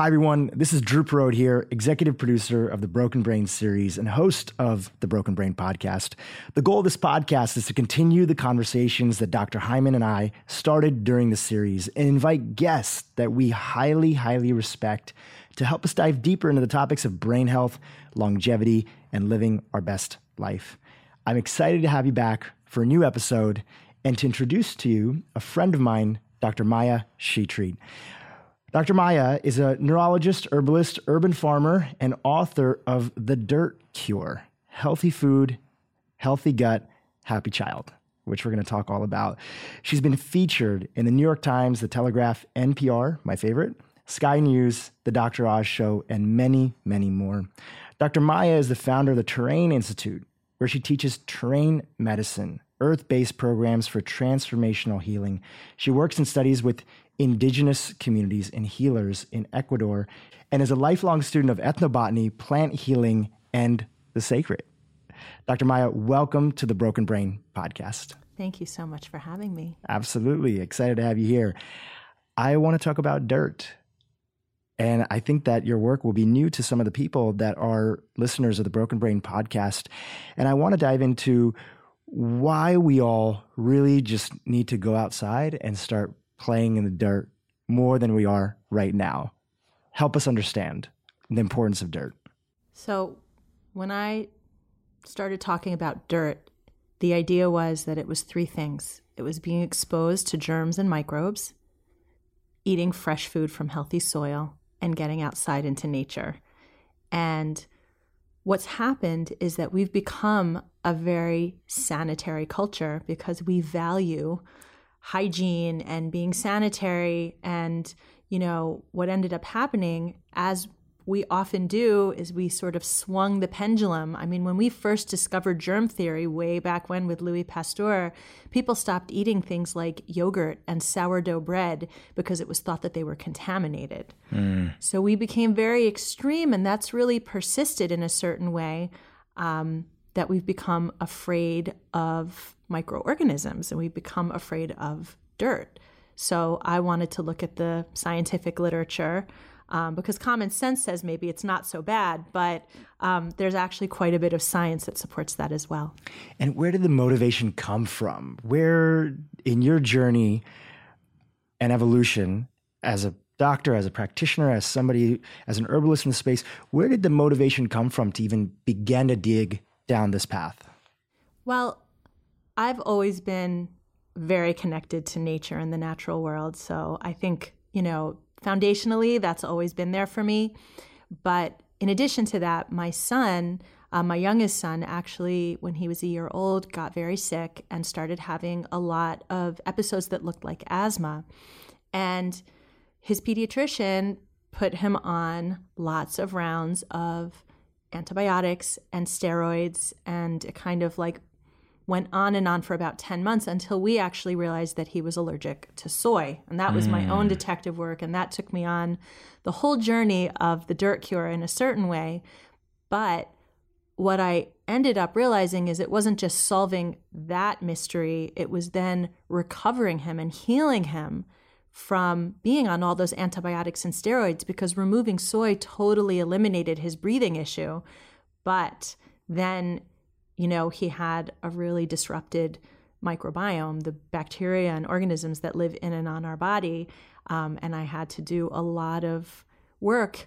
Hi, everyone. This is Dhru Purohit here, executive producer of the Broken Brain series and host of the Broken Brain podcast. The goal of this podcast is to continue the conversations that Dr. Hyman and I started during the series and invite guests that we highly, highly respect to help us dive deeper into the topics of brain health, longevity, and living our best life. I'm excited to have you back for a new episode and to introduce to you a friend of mine, Dr. Maya Shetreat. Dr. Maya is a neurologist, herbalist, urban farmer, and author of The Dirt Cure Healthy Food, Healthy Gut, Happy Child, which we're going to talk all about. She's been featured in the New York Times, The Telegraph, NPR, my favorite, Sky News, The Dr. Oz Show, and many, many more. Dr. Maya is the founder of the Terrain Institute, where she teaches terrain medicine, earth based programs for transformational healing. She works and studies with indigenous communities and healers in Ecuador and is a lifelong student of ethnobotany, plant healing, and the sacred. Dr. Maya, welcome to the Broken Brain podcast. Thank you so much for having me. Absolutely. Excited to have you here. I want to talk about dirt. And I think that your work will be new to some of the people that are listeners of the Broken Brain podcast. And I want to dive into why we all really just need to go outside and start playing in the dirt more than we are right now. Help us understand the importance of dirt. So, when I started talking about dirt, the idea was that it was three things it was being exposed to germs and microbes, eating fresh food from healthy soil, and getting outside into nature. And what's happened is that we've become a very sanitary culture because we value hygiene and being sanitary and you know what ended up happening as we often do is we sort of swung the pendulum. I mean, when we first discovered germ theory way back when with Louis Pasteur, people stopped eating things like yogurt and sourdough bread because it was thought that they were contaminated. Mm. So we became very extreme, and that's really persisted in a certain way um, that we've become afraid of microorganisms and we've become afraid of dirt. So I wanted to look at the scientific literature um, because common sense says maybe it's not so bad, but um, there's actually quite a bit of science that supports that as well. And where did the motivation come from? Where in your journey and evolution as a doctor, as a practitioner, as somebody, as an herbalist in the space, where did the motivation come from to even begin to dig down this path? Well, I've always been very connected to nature and the natural world. So I think, you know, foundationally, that's always been there for me. But in addition to that, my son, uh, my youngest son, actually, when he was a year old, got very sick and started having a lot of episodes that looked like asthma. And his pediatrician put him on lots of rounds of antibiotics and steroids and it kind of like went on and on for about 10 months until we actually realized that he was allergic to soy. And that was mm. my own mm. detective work. And that took me on the whole journey of the dirt cure in a certain way. But what I ended up realizing is it wasn't just solving that mystery, it was then recovering him and healing him from being on all those antibiotics and steroids because removing soy totally eliminated his breathing issue. But then you know, he had a really disrupted microbiome, the bacteria and organisms that live in and on our body. Um, and I had to do a lot of work,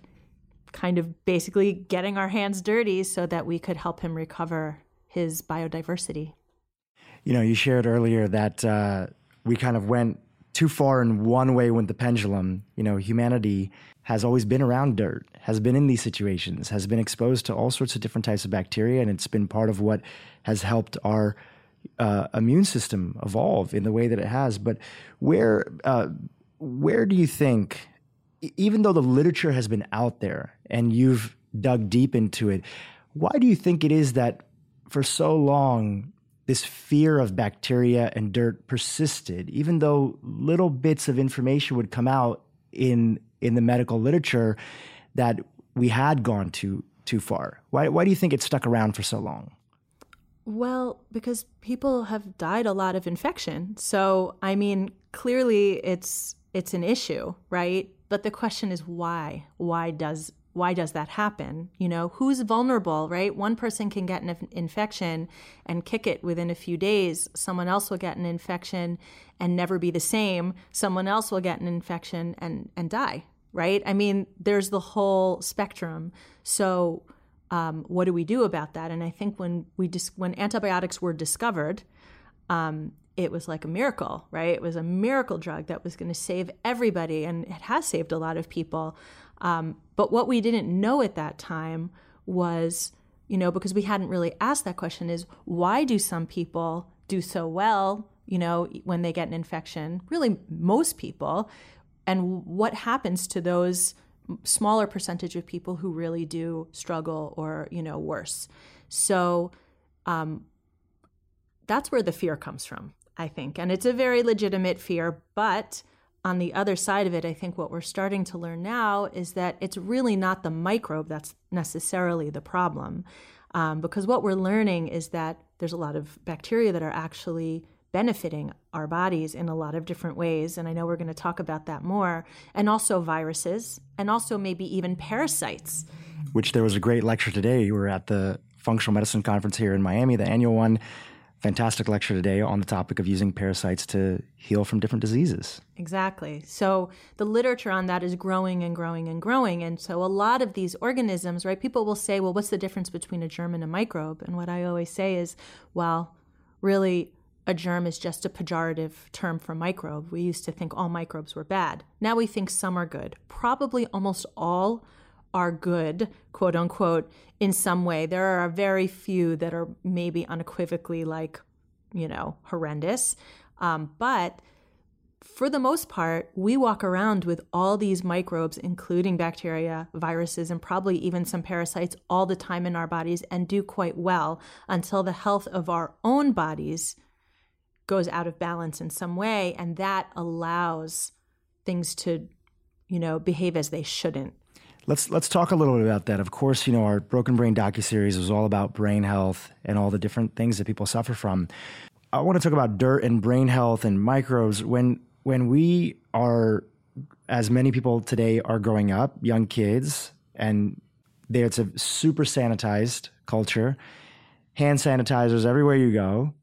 kind of basically getting our hands dirty so that we could help him recover his biodiversity. You know, you shared earlier that uh, we kind of went too far in one way with the pendulum. You know, humanity has always been around dirt, has been in these situations, has been exposed to all sorts of different types of bacteria, and it's been part of what has helped our uh, immune system evolve in the way that it has. But where uh, where do you think, even though the literature has been out there and you've dug deep into it, why do you think it is that for so long this fear of bacteria and dirt persisted, even though little bits of information would come out in in the medical literature that we had gone too too far? Why why do you think it stuck around for so long? Well, because people have died a lot of infection. So, I mean, clearly it's it's an issue, right? but the question is why? Why does why does that happen? You know, who's vulnerable, right? One person can get an infection and kick it within a few days. Someone else will get an infection and never be the same. Someone else will get an infection and and die, right? I mean, there's the whole spectrum. So, um, what do we do about that? And I think when we dis- when antibiotics were discovered, um, it was like a miracle, right? It was a miracle drug that was going to save everybody, and it has saved a lot of people. Um, but what we didn't know at that time was, you know, because we hadn't really asked that question, is why do some people do so well, you know, when they get an infection? Really, most people. And what happens to those smaller percentage of people who really do struggle or, you know, worse? So, um, that's where the fear comes from, I think. And it's a very legitimate fear, but on the other side of it, I think what we're starting to learn now is that it's really not the microbe that's necessarily the problem. Um, because what we're learning is that there's a lot of bacteria that are actually benefiting our bodies in a lot of different ways. And I know we're going to talk about that more. And also viruses, and also maybe even parasites. Which there was a great lecture today. You were at the functional medicine conference here in Miami, the annual one fantastic lecture today on the topic of using parasites to heal from different diseases. Exactly. So the literature on that is growing and growing and growing. And so a lot of these organisms, right, people will say, well, what's the difference between a germ and a microbe? And what I always say is, well, really, a germ is just a pejorative term for microbe. We used to think all microbes were bad. Now we think some are good. Probably almost all are good, quote unquote, in some way. There are very few that are maybe unequivocally like, you know, horrendous. Um, but for the most part, we walk around with all these microbes, including bacteria, viruses, and probably even some parasites all the time in our bodies and do quite well until the health of our own bodies goes out of balance in some way. And that allows things to, you know, behave as they shouldn't. Let's let's talk a little bit about that. Of course, you know our Broken Brain docu series is all about brain health and all the different things that people suffer from. I want to talk about dirt and brain health and microbes. When when we are, as many people today are growing up, young kids, and it's a super sanitized culture, hand sanitizers everywhere you go,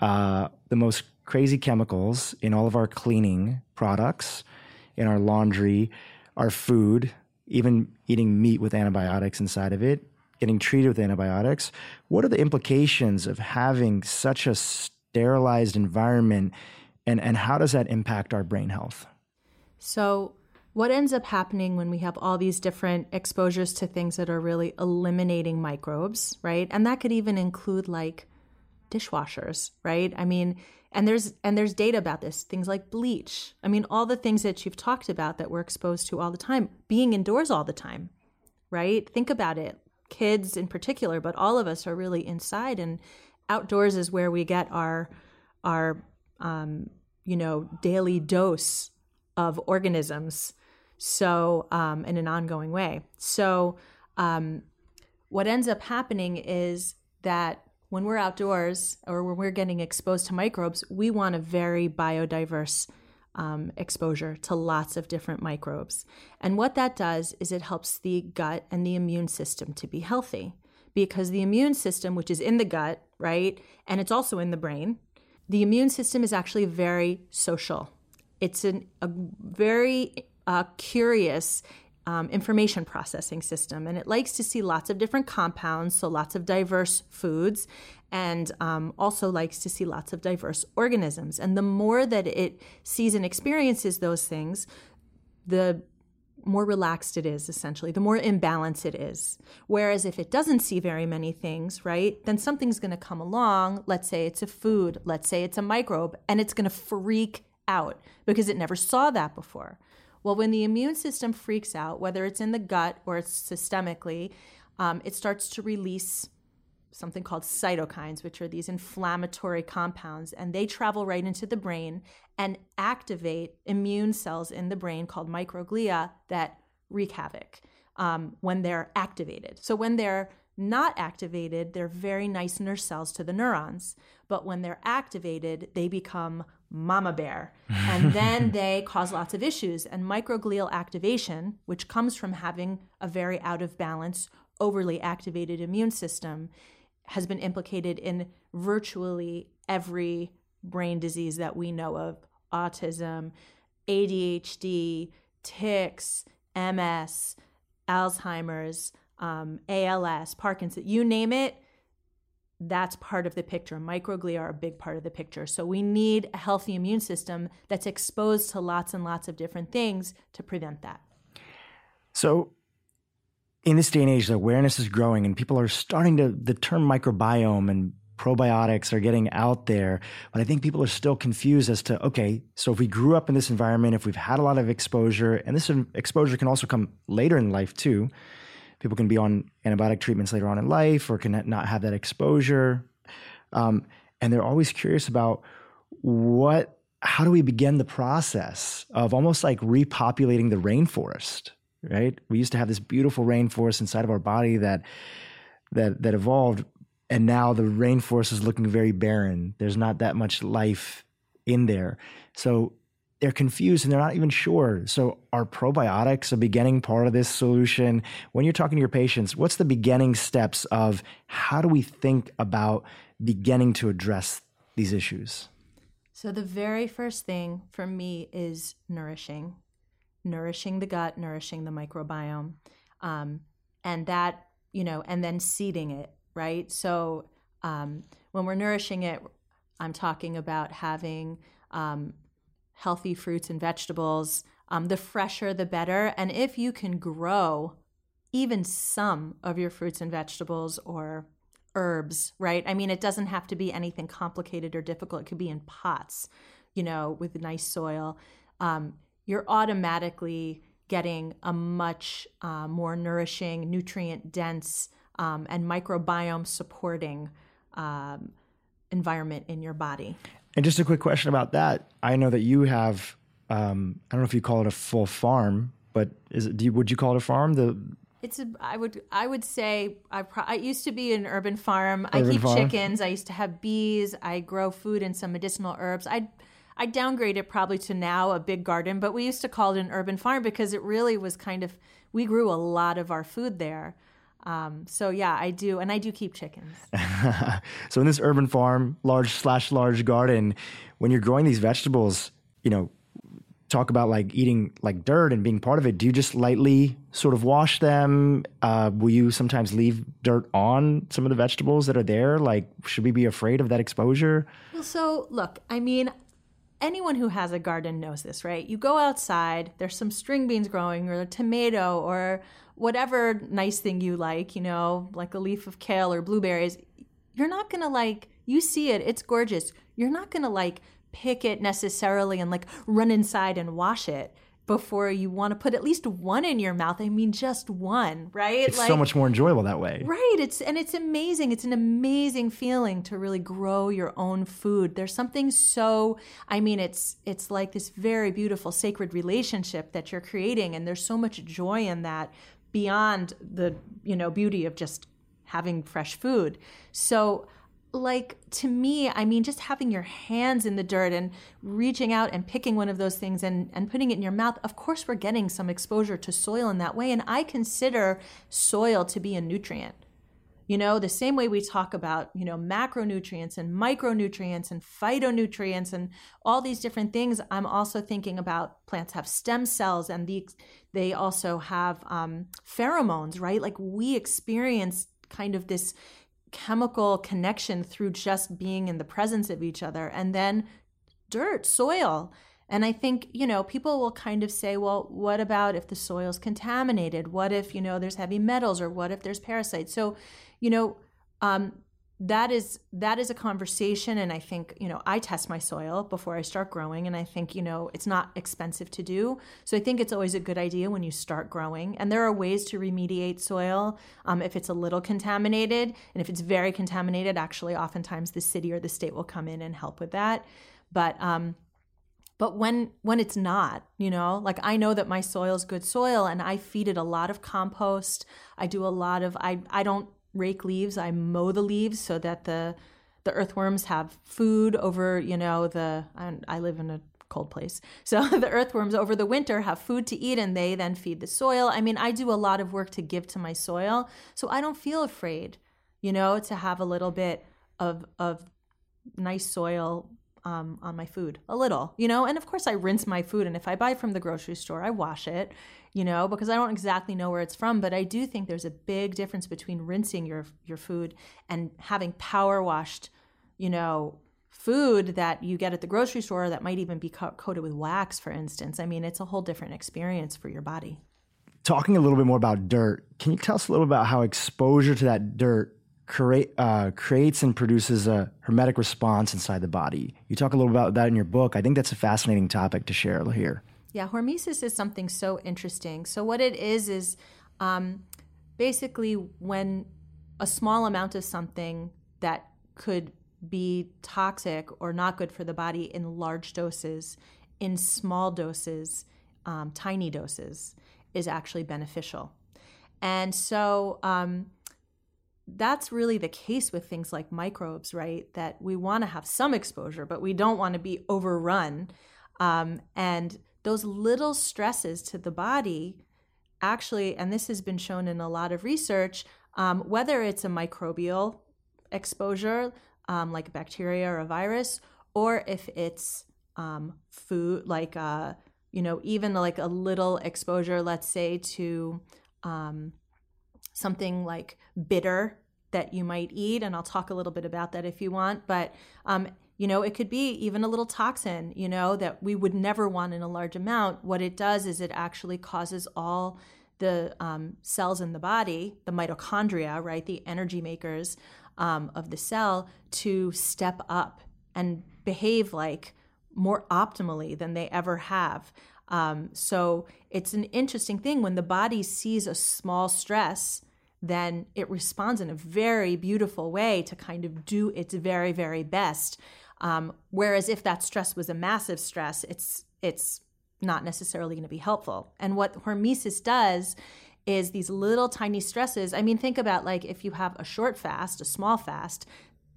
uh, the most crazy chemicals in all of our cleaning products, in our laundry, our food even eating meat with antibiotics inside of it, getting treated with antibiotics. What are the implications of having such a sterilized environment and, and how does that impact our brain health? So, what ends up happening when we have all these different exposures to things that are really eliminating microbes, right? And that could even include like dishwashers, right? I mean, and there's and there's data about this things like bleach. I mean all the things that you've talked about that we're exposed to all the time being indoors all the time right? Think about it. Kids in particular but all of us are really inside and outdoors is where we get our our um, you know daily dose of organisms. So um, in an ongoing way. So um, what ends up happening is that when we're outdoors or when we're getting exposed to microbes, we want a very biodiverse um, exposure to lots of different microbes. And what that does is it helps the gut and the immune system to be healthy because the immune system, which is in the gut, right, and it's also in the brain, the immune system is actually very social. It's an, a very uh, curious um, information processing system, and it likes to see lots of different compounds, so lots of diverse foods, and um, also likes to see lots of diverse organisms. And the more that it sees and experiences those things, the more relaxed it is, essentially, the more imbalanced it is. Whereas if it doesn't see very many things, right, then something's going to come along. Let's say it's a food, let's say it's a microbe, and it's going to freak out because it never saw that before. Well, when the immune system freaks out, whether it's in the gut or it's systemically, um, it starts to release something called cytokines, which are these inflammatory compounds, and they travel right into the brain and activate immune cells in the brain called microglia that wreak havoc um, when they're activated. So when they're not activated, they're very nice nurse cells to the neurons. But when they're activated, they become mama bear. And then they cause lots of issues. And microglial activation, which comes from having a very out of balance, overly activated immune system, has been implicated in virtually every brain disease that we know of autism, ADHD, tics, MS, Alzheimer's, um, ALS, Parkinson, you name it that's part of the picture. Microglia are a big part of the picture. So we need a healthy immune system that's exposed to lots and lots of different things to prevent that. So in this day and age, the awareness is growing and people are starting to, the term microbiome and probiotics are getting out there. But I think people are still confused as to, okay, so if we grew up in this environment, if we've had a lot of exposure, and this exposure can also come later in life too, people can be on antibiotic treatments later on in life or can not have that exposure. Um, and they're always curious about what, how do we begin the process of almost like repopulating the rainforest, right? We used to have this beautiful rainforest inside of our body that, that, that evolved. And now the rainforest is looking very barren. There's not that much life in there. So they're confused and they're not even sure. So, are probiotics a beginning part of this solution? When you're talking to your patients, what's the beginning steps of how do we think about beginning to address these issues? So, the very first thing for me is nourishing, nourishing the gut, nourishing the microbiome. Um, and that, you know, and then seeding it, right? So, um, when we're nourishing it, I'm talking about having um, healthy fruits and vegetables. Um, the fresher, the better. And if you can grow even some of your fruits and vegetables or herbs, right? I mean, it doesn't have to be anything complicated or difficult. It could be in pots, you know, with nice soil. Um, you're automatically getting a much uh, more nourishing, nutrient dense, um, and microbiome supporting um, environment in your body. And just a quick question about that. I know that you have, um, I don't know if you call it a full farm, but is it, do you, would you call it a farm? The it's a, I would I would say I pro, I used to be an urban farm. Urban I keep farm. chickens. I used to have bees. I grow food and some medicinal herbs. I I downgraded probably to now a big garden, but we used to call it an urban farm because it really was kind of we grew a lot of our food there. Um, so yeah, I do, and I do keep chickens. so in this urban farm, large slash large garden, when you're growing these vegetables, you know, talk about like eating like dirt and being part of it. Do you just lightly sort of wash them? Uh, will you sometimes leave dirt on some of the vegetables that are there? Like, should we be afraid of that exposure? Well, so look, I mean, anyone who has a garden knows this, right? You go outside, there's some string beans growing or a tomato or whatever nice thing you like, you know, like a leaf of kale or blueberries. You're not going to like you see it, it's gorgeous. You're not going to like pick it necessarily and like run inside and wash it before you want to put at least one in your mouth. I mean, just one, right? It's like, so much more enjoyable that way. Right. It's and it's amazing. It's an amazing feeling to really grow your own food. There's something so I mean, it's it's like this very beautiful sacred relationship that you're creating and there's so much joy in that beyond the, you know, beauty of just having fresh food. So like to me i mean just having your hands in the dirt and reaching out and picking one of those things and, and putting it in your mouth of course we're getting some exposure to soil in that way. And i consider soil to be a nutrient. You know the same way we talk about you know macronutrients and micronutrients and phytonutrients and all these different things i'm also thinking about plants have stem cells and the, they also have um, pheromones right? Like we experience kind of this chemical connection through just being in the presence of each other. And then dirt, soil. And I think, you know, people will kind of say, well, what about if the soil's contaminated? What if, you know, there's heavy metals or what if there's parasites? So, you know, um, that is that is a conversation and i think you know i test my soil before i start growing and i think you know it's not expensive to do. So i think it's always a good idea when you start growing. And there are ways to remediate soil um, if it's a little contaminated. And if it's very contaminated actually oftentimes the city or the state will come in and help with that. But um, but when when it's not you know like i know that my soil is good soil and i feed it a lot of compost. I do a lot of i i don't rake leaves. I mow the leaves so that the the earthworms have food over, you know, the, I, I live in a cold place. So the earthworms over the winter have food to eat and they then feed the soil. I mean, I do a lot of work to give to my soil. So I don't feel afraid, you know, to have a little bit of, of nice soil um, on my food a little, you know. And of course, I rinse my food, and if I buy from the grocery store, I wash it, you know, because I don't exactly know where it's from. But I do think there's a big difference between rinsing your your food and having power washed, you know, food that you get at the grocery store that might even be co- coated with wax, for instance. I mean, it's a whole different experience for your body. Talking a little bit more about dirt, can you tell us a little about how exposure to that dirt create, uh, creates and produces a hormetic response inside the body. You talk a little about that in your book. I think that's a fascinating topic to share here. Yeah, hormesis is something so interesting. So, what it is is um, basically when a small amount of something that could be toxic or not good for the body in large doses, in small doses, um, tiny doses, is actually beneficial. And so, um, that's really the case with things like microbes, right? That we want to have some exposure, but we don't want to be overrun. Um, and those little stresses to the body actually, and this has been shown in a lot of research, um, whether it's a microbial exposure, um, like a bacteria or a virus, or if it's um, food, like, uh, you know, even like a little exposure, let's say, to um, something like bitter that you might eat. And I'll talk a little bit about that if you want. But, um, you know, it could be even a little toxin, you know, that we would never want in a large amount. What it does is it actually causes all the um, cells in the body, the mitochondria, right, the energy makers um, of the cell, to step up and behave like more optimally than they ever have. Um, so it's an interesting thing when the body sees a small stress then it responds in a very beautiful way to kind of do its very, very best. Um, whereas if that stress was a massive stress, it's it's not necessarily going to be helpful. And what hormesis does is these little tiny stresses. I mean, think about like if you have a short fast, a small fast,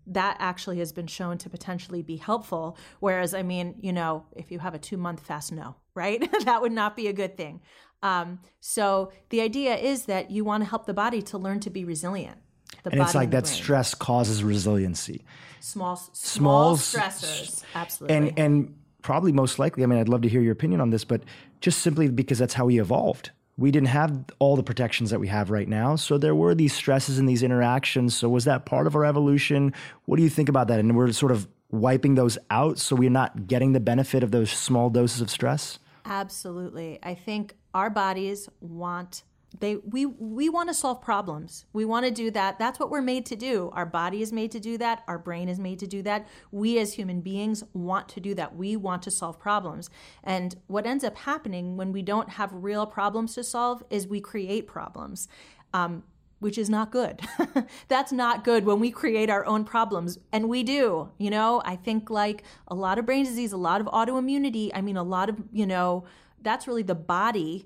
that actually has been shown to potentially be helpful. Whereas, I mean, you know, if you have a two month fast, no, right? that would not be a good thing. Um, so the idea is that you want to help the body to learn to be resilient. and it's like that brain. stress causes resiliency. Small, small, small stressors, absolutely. And and probably most likely, I mean, I'd love to hear your opinion on this, but just simply because that's how we evolved. We didn't have all the protections that we have right now. So there were these stresses and these interactions. So was that part of our evolution? What do you think about that? And we're sort of wiping those out so we're not getting the benefit of those small doses of stress? Absolutely. I think our bodies want they we we want to solve problems. We want to do that. That's what we're made to do. Our body is made to do that. Our brain is made to do that. We as human beings want to do that. We want to solve problems. And what ends up happening when we don't have real problems to solve is we create problems. Um, which is not good. That's not good when we create our own problems. And we do, you know, I think like a lot of brain disease, a lot of autoimmunity, I mean, a lot of, you know, that's really the body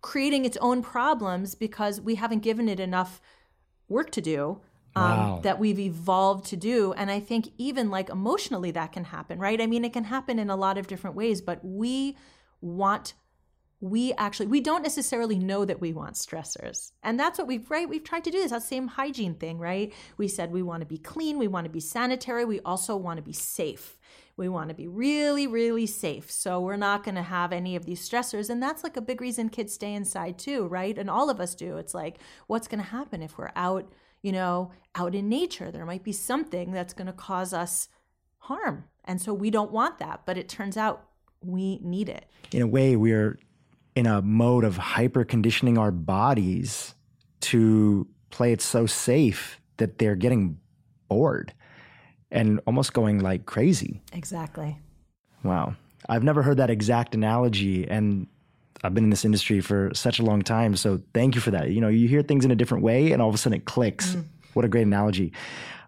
creating its own problems because we haven't given it enough work to do um, wow. that we've evolved to do. And I think even like emotionally that can happen, right? I mean, it can happen in a lot of different ways, but we want we actually we don't necessarily know that we want stressors and that's what we've right we've tried to do this that same hygiene thing right we said we want to be clean we want to be sanitary we also want to be safe we want to be really really safe. So we're not going to have any of these stressors and that's like a big reason kids stay inside too right? And all of us do. It's like what's going to happen if we're out you know out in nature? There might be something that's going to cause us harm and so we don't want that but it turns out we need it. In a way we're in a mode of hyper conditioning our bodies to play it so safe that they're getting bored and almost going like crazy. Exactly. Wow. I've never heard that exact analogy and I've been in this industry for such a long time. So thank you for that. You know, you hear things in a different way and all of a sudden it clicks. Mm. What a great analogy.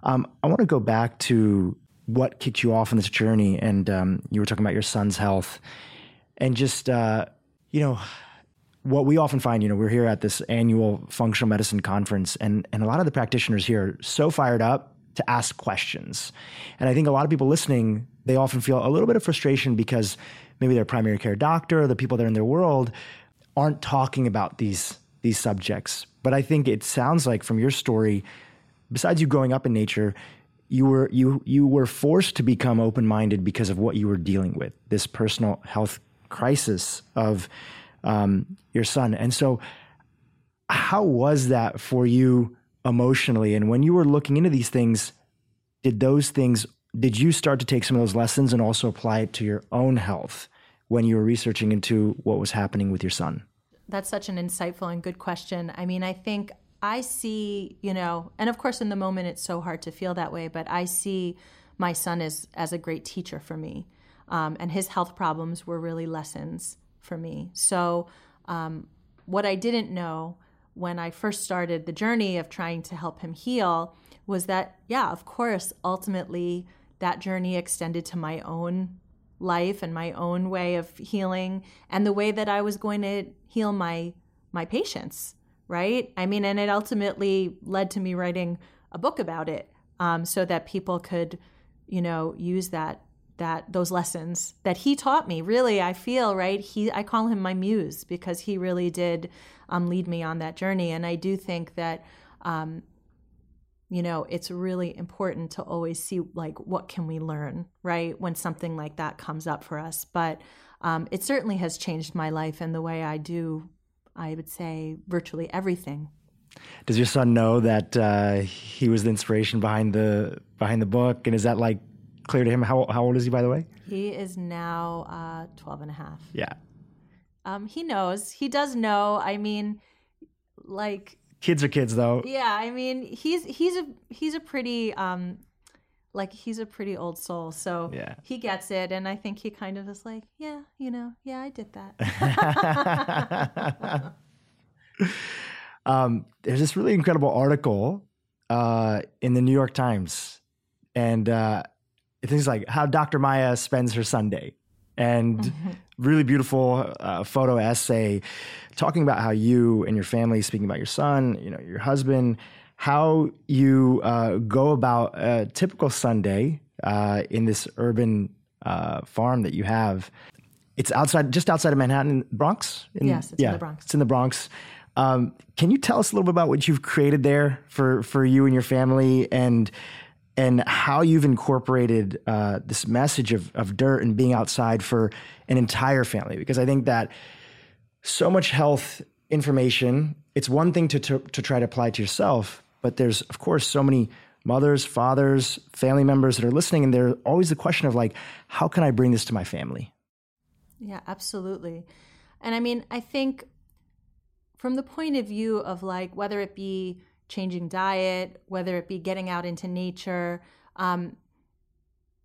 Um, I want to go back to what kicked you off on this journey. And um, you were talking about your son's health and just, uh, you know, what we often find, you know, we're here at this annual functional medicine conference, and and a lot of the practitioners here are so fired up to ask questions. And I think a lot of people listening, they often feel a little bit of frustration because maybe their primary care doctor, the people that are in their world, aren't talking about these these subjects. But I think it sounds like from your story, besides you growing up in nature, you were you you were forced to become open minded because of what you were dealing with this personal health crisis of um, your son. And so, how was that for you emotionally? And when you were looking into these things, did those things did you start to take some of those lessons and also apply it to your own health when you were researching into what was happening with your son? That's such an insightful and good question. I mean, I think I see, you know, and of course in the moment it's so hard to feel that way, but I see my son as as a great teacher for me. Um, and his health problems were really lessons for me. So um, what I didn't know when I first started the journey of trying to help him heal was that, yeah, of course, ultimately that journey extended to my own life and my own way of healing and the way that I was going to heal my my patients right? I mean, and it ultimately led to me writing a book about it, um, so that people could, you know, use that that those lessons that he taught me. Really, I feel right. He, I call him my muse because he really did um, lead me on that journey, and I do think that. Um, you know it's really important to always see like what can we learn right when something like that comes up for us but um, it certainly has changed my life and the way i do I would say virtually everything. Does your son know that uh, he was the inspiration behind the behind the book? And is that like clear to him? How, how old is he, by the way? He is now uh, 12 and a half. Yeah. Um, he knows. He does know. I mean, like kids are kids, though. Yeah, I mean, he's he's a he's a pretty um, like he's a pretty old soul so yeah. he gets it and i think he kind of is like yeah you know yeah i did that um, there's this really incredible article uh, in the new york times and uh, things like how dr maya spends her sunday and mm-hmm. really beautiful uh, photo essay talking about how you and your family speaking about your son you know your husband how you uh, go about a typical Sunday uh, in this urban uh, farm that you have. It's outside, just outside of Manhattan, Bronx. In, yes, it's yeah, in the Bronx. It's in the Bronx. Um, can you tell us a little bit about what you've created there for for you and your family, and and how you've incorporated uh, this message of of dirt and being outside for an entire family? Because I think that so much health information. It's one thing to, to, to try to apply to yourself, but there's, of course, so many mothers, fathers, family members that are listening, and they're always the question of like, how can I bring this to my family? Yeah, absolutely. And I mean, I think from the point of view of like whether it be changing diet, whether it be getting out into nature, um,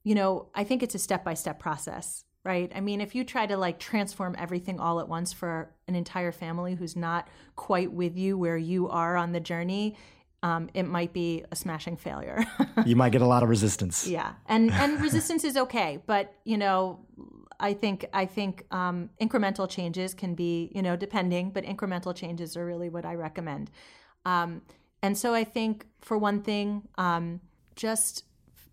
you know, I think it's a step by step process, right? I mean, if you try to like transform everything all at once for an entire family who's not quite with you where you are on the journey, um, it might be a smashing failure. you might get a lot of resistance. Yeah, and and resistance is okay, but you know, I think I think um, incremental changes can be you know depending, but incremental changes are really what I recommend. Um, and so I think for one thing, um, just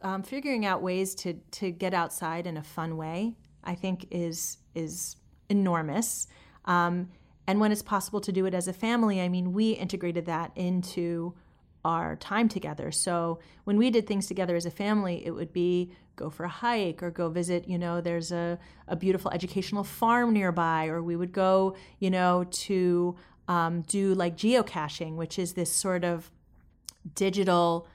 um, figuring out ways to to get outside in a fun way, I think is is enormous. Um, and when it's possible to do it as a family, I mean, we integrated that into our time together. So when we did things together as a family, it would be go for a hike or go visit, you know, there's a, a beautiful educational farm nearby, or we would go, you know, to um, do like geocaching, which is this sort of digital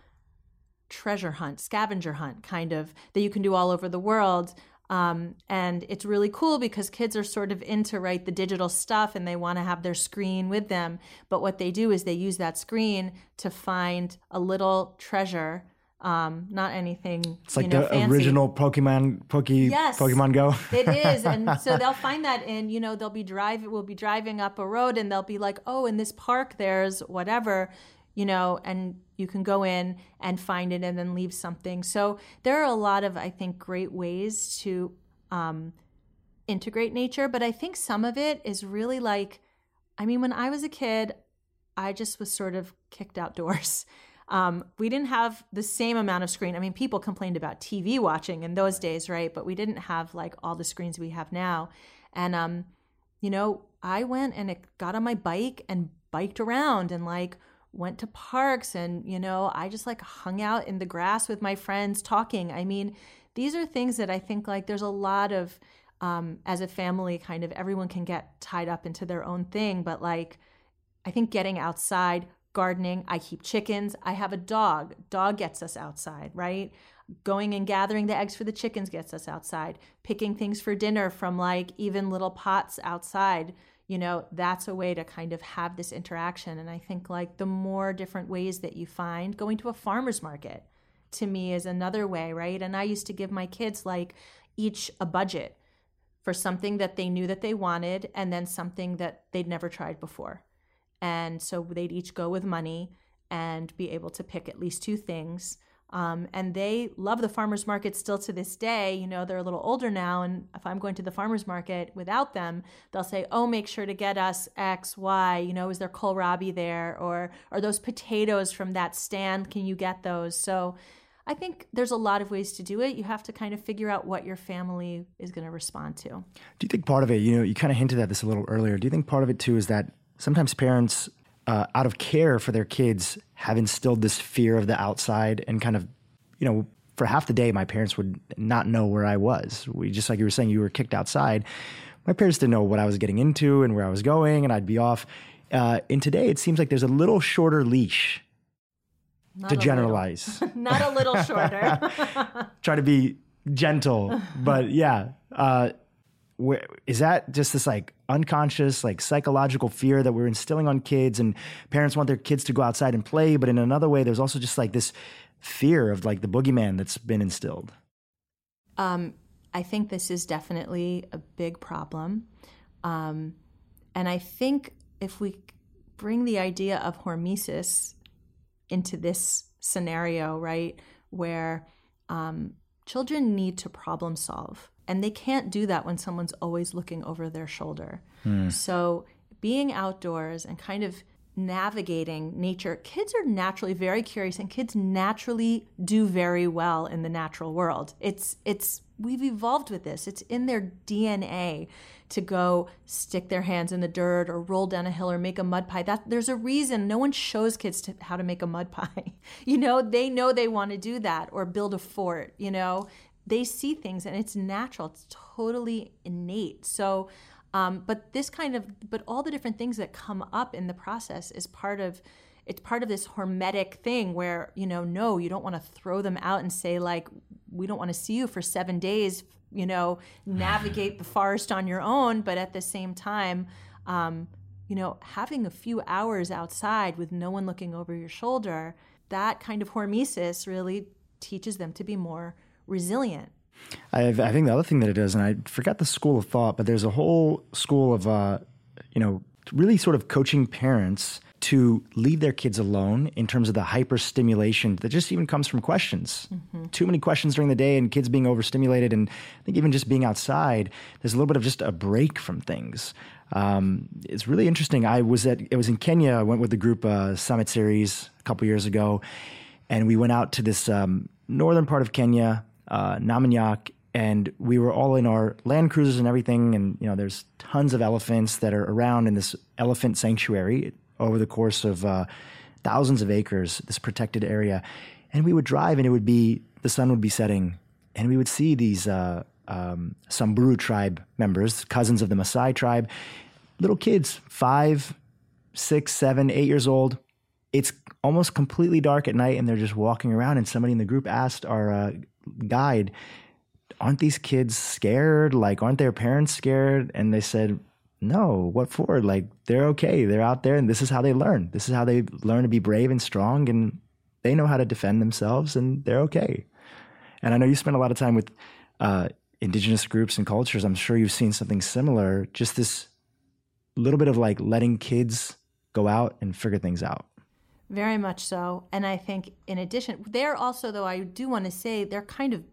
treasure hunt, scavenger hunt kind of that you can do all over the world. Um, and it's really cool because kids are sort of into right the digital stuff and they want to have their screen with them. But what they do is they use that screen to find a little treasure. Um, not anything. It's like know, the fancy. original Pokemon Poke yes, Pokemon Go. it is, and so they'll find that, and you know they'll be drive We'll be driving up a road, and they'll be like, "Oh, in this park, there's whatever," you know, and you can go in and find it and then leave something. So there are a lot of, I think, great ways to um, integrate nature. But I think some of it is really like, I mean, when I was a kid, I just was sort of kicked outdoors. Um, we didn't have the same amount of screen. I mean, people complained about TV watching in those days, right? But we didn't have like all the screens we have now. And, um, you know, I went and got on my bike and biked around and like went to parks and, you know, I just like hung out in the grass with my friends talking. I mean, these are things that I think like there's a lot of, um, as a family, kind of everyone can get tied up into their own thing. But like, I think getting outside, gardening, I keep chickens, I have a dog. Dog gets us outside, right? Going and gathering the eggs for the chickens gets us outside. Picking things for dinner from like even little pots outside, you know, that's a way to kind of have this interaction. And I think like the more different ways that you find, going to a farmer's market to me is another way, right? And I used to give my kids like each a budget for something that they knew that they wanted and then something that they'd never tried before. And so they'd each go with money and be able to pick at least two things. Um, and they love the farmers market still to this day. You know, they're a little older now. And if I'm going to the farmers market without them, they'll say, Oh, make sure to get us X, Y. You know, is there kohlrabi there? Or are those potatoes from that stand? Can you get those? So I think there's a lot of ways to do it. You have to kind of figure out what your family is going to respond to. Do you think part of it, you know, you kind of hinted at this a little earlier. Do you think part of it too is that sometimes parents, uh, out of care for their kids, have instilled this fear of the outside and kind of, you know, for half the day, my parents would not know where I was. We just like you were saying, you were kicked outside. My parents didn't know what I was getting into and where I was going, and I'd be off. Uh, and today, it seems like there's a little shorter leash Not to generalize. little- not a little shorter. Try to be gentle, but yeah. Uh, where, is that just this like unconscious, like psychological fear that we're instilling on kids, and parents want their kids to go outside and play, but in another way, there's also just like this fear of like the boogeyman that's been instilled. Um, I think this is definitely a big problem. Um, and I think if we bring the idea of hormesis into this scenario, right, where um, children need to problem solve, and they can't do that when someone's always looking over their shoulder. Hmm. So being outdoors and kind of navigating nature, kids are naturally very curious, and kids naturally do very well in the natural world. It's it's we've evolved with this. It's in their DNA to go stick their hands in the dirt or roll down a hill or make a mud pie. That there's a reason no one shows kids to, how to make a mud pie. you know, they know they want to do that or build a fort, you know. They see things and it's natural. It's totally innate. So um, but this kind of but all the different things that come up in the process is part of it's part of this hormetic thing where you know no you don't want to throw them out and say like we don't want to see you for seven days you know navigate the forest on your own but at the same time um, you know having a few hours outside with no one looking over your shoulder that kind of hormesis really teaches them to be more resilient I, I think the other thing that it does, and I forgot the school of thought, but there's a whole school of, uh, you know, really sort of coaching parents to leave their kids alone in terms of the hyper stimulation that just even comes from questions. Too many questions during the day and kids being overstimulated. And I think even just being outside, there's a little bit of just a break from things. Um, it's really interesting. I was at, it was in Kenya. I went with the group uh, Summit Series a couple years ago, and we went out to this um, northern part of Kenya, uh, Namunyak, and we were all in our land cruisers and everything. And you know, there's tons of elephants that are around in this elephant sanctuary over the course of uh, thousands of acres, this protected area. And we would drive, and it would be the sun would be setting, and we would see these uh, um, Samburu tribe members, cousins of the Maasai tribe, little kids, five, six, seven, eight years old. It's almost completely dark at night, and they're just walking around. And somebody in the group asked our uh, guide, "Aren't these kids scared? Like, aren't their parents scared?" And they said, "No. What for? Like, they're okay. They're out there, and this is how they learn. This is how they learn to be brave and strong, and they know how to defend themselves, and they're okay." And I know you spend a lot of time with uh, indigenous groups and cultures. I'm sure you've seen something similar. Just this little bit of like letting kids go out and figure things out. Very much so. And I think, in addition, they're also, though, I do want to say they're kind of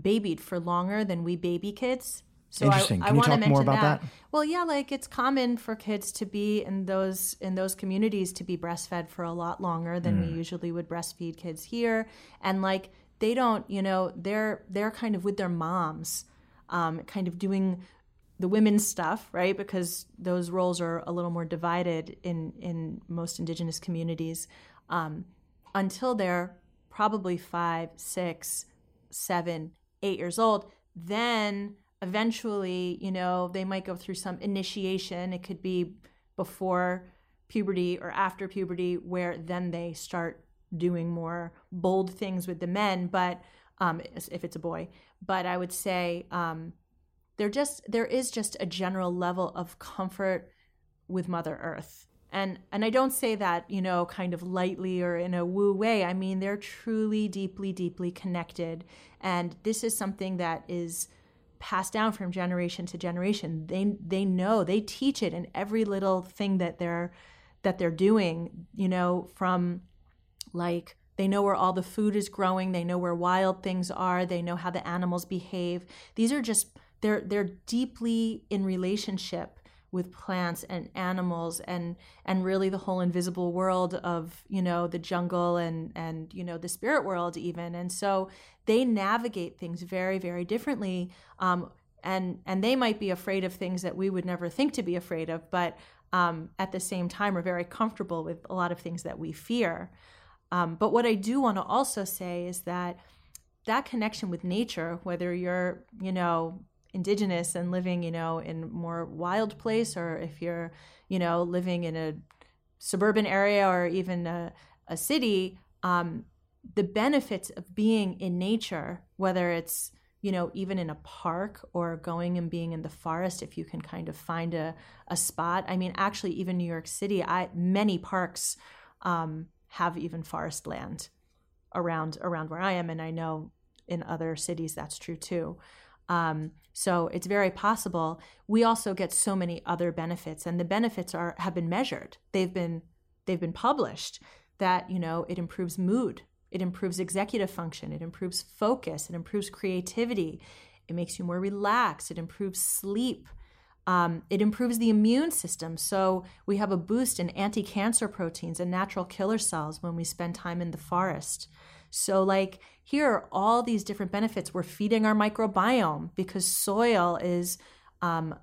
babied for longer than we baby kids. So Interesting. I, Can I you want to talk mention more about that? Well, yeah, like it's common for kids to be in those in those communities to be breastfed for a lot longer than Mm. we usually would breastfeed kids here, and like they don't, you know, they're they're kind of with their moms, um, kind of doing the women's stuff, right? Because those roles are a little more divided in in most indigenous communities um, until they're probably five, six, seven, eight years old. Then eventually, you know, they might go through some initiation. It could be before puberty or after puberty, where then they start doing more bold things with the men. But um, if it's a boy, but I would say um, there just there is just a general level of comfort with Mother Earth. And and I don't say that, you know, kind of lightly or in a woo way. I mean, they're truly deeply deeply connected and this is something that is passed down from generation to generation. They they know, they teach it in every little thing that they're that they're doing, you know, from like they know where all the food is growing, they know where wild things are, they know how the animals behave. These are just they're they're deeply in relationship with plants and animals and and really the whole invisible world of you know the jungle and and you know the spirit world even. And so they navigate things very very differently um, and and they might be afraid of things that we would never think to be afraid of but um, at the same time are very comfortable with a lot of things that we fear. Um, but what i do want to also say is that that connection with nature whether you're you know indigenous and living you know in more wild place or if you're you know living in a suburban area or even a, a city um, the benefits of being in nature whether it's you know even in a park or going and being in the forest if you can kind of find a, a spot. I mean actually even new york city i many parks um, have even forest land around around where i am and i know in other cities that's true too um, so it's very possible. We also get so many other benefits, and the benefits are have been measured. They've been they've been published. That you know it improves mood, it improves executive function, it improves focus, it improves creativity, it makes you more relaxed, it improves sleep. Um, it improves the immune system. So we have a boost in anti cancer proteins and natural killer cells when we spend time in the forest. So, like, here are all these different benefits. We're feeding our microbiome because soil is um,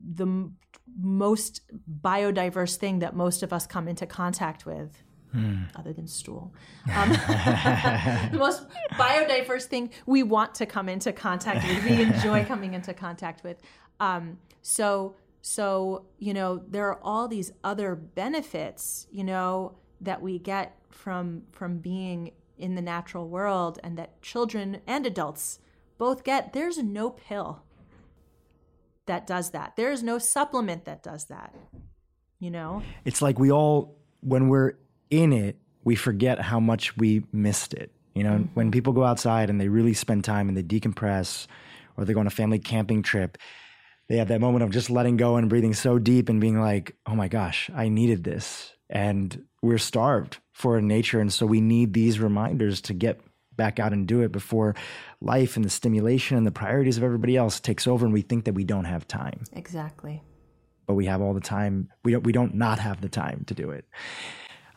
the m- most biodiverse thing that most of us come into contact with. Other than stool, um, the most biodiverse thing we want to come into contact with, we enjoy coming into contact with. Um, so, so you know, there are all these other benefits, you know, that we get from from being in the natural world and that children and adults both get. There's no pill that does that. There is no supplement that does that. You know? It's like we all, when we're in it, we forget how much we missed it. You know, when mm-hmm. people go outside and they really spend time and they decompress or they go on a family camping trip, they have that moment of just letting go and breathing so deep and being like, oh my gosh, I needed this. And we're starved for nature. And so we need these reminders to get back out and do it before life and the stimulation and the priorities of everybody else takes over and we think that we don't have time. Exactly. But we have all the time. We don't we don't not have the time to do it.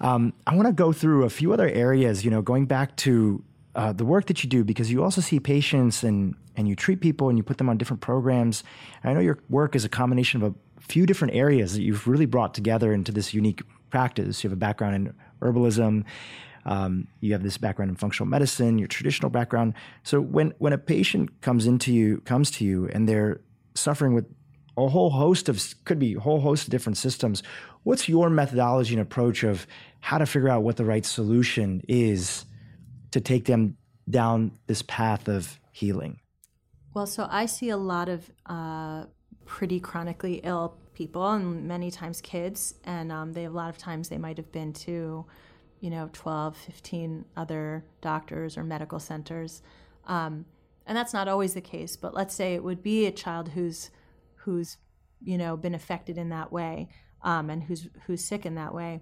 Um, I want to go through a few other areas, you know, going back to uh, the work that you do, because you also see patients and, and you treat people and you put them on different programs. And I know your work is a combination of a few different areas that you've really brought together into this unique practice. You have a background in herbalism. Um, you have this background in functional medicine, your traditional background. So when when a patient comes into you comes to you and they're suffering with a whole host of could be a whole host of different systems, what's your methodology and approach of how to figure out what the right solution is to take them down this path of healing? Well, so I see a lot of uh, pretty chronically ill people, and many times kids, and um, they have a lot of times they might have been to, you know, 12, 15 other doctors or medical centers, um, and that's not always the case. But let's say it would be a child who's who's you know been affected in that way, um, and who's who's sick in that way.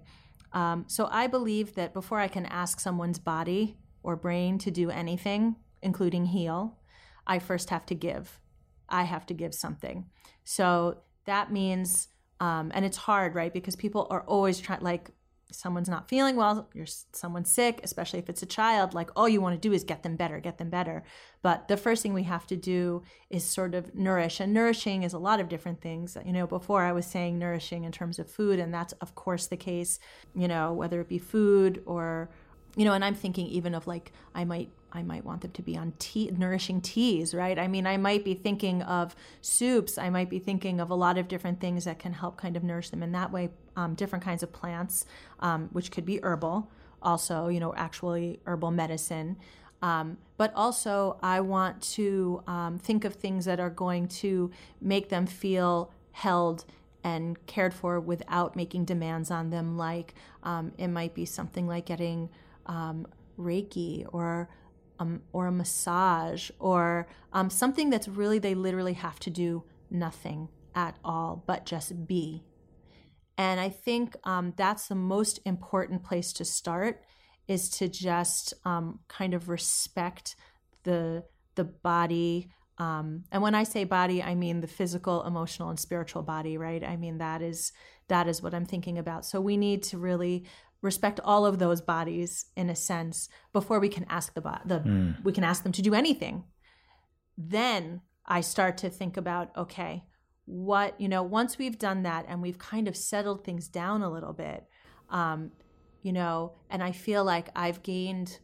Um, so I believe that before I can ask someone's body or brain to do anything, including heal, I first have to give. I have to give something. So that means, um, and it's hard, right? Because people are always trying, like, someone's not feeling well, you're someone's sick, especially if it's a child, like all you want to do is get them better, get them better. But the first thing we have to do is sort of nourish. And nourishing is a lot of different things. You know, before I was saying nourishing in terms of food, and that's of course the case, you know, whether it be food or you know, and I'm thinking even of like I might I might want them to be on tea, nourishing teas, right? I mean, I might be thinking of soups. I might be thinking of a lot of different things that can help kind of nourish them in that way. Um, different kinds of plants, um, which could be herbal, also, you know, actually herbal medicine. Um, but also, I want to um, think of things that are going to make them feel held and cared for without making demands on them. Like um, it might be something like getting um, Reiki or um, or a massage or um, something that's really they literally have to do nothing at all but just be. And I think um, that's the most important place to start is to just um, kind of respect the the body. Um, and when I say body, I mean the physical, emotional, and spiritual body, right? I mean that is that is what I'm thinking about. So we need to really respect all of those bodies in a sense before we can ask the, bo- the mm. we can ask them to do anything then i start to think about okay what you know once we've done that and we've kind of settled things down a little bit um, you know and i feel like i've gained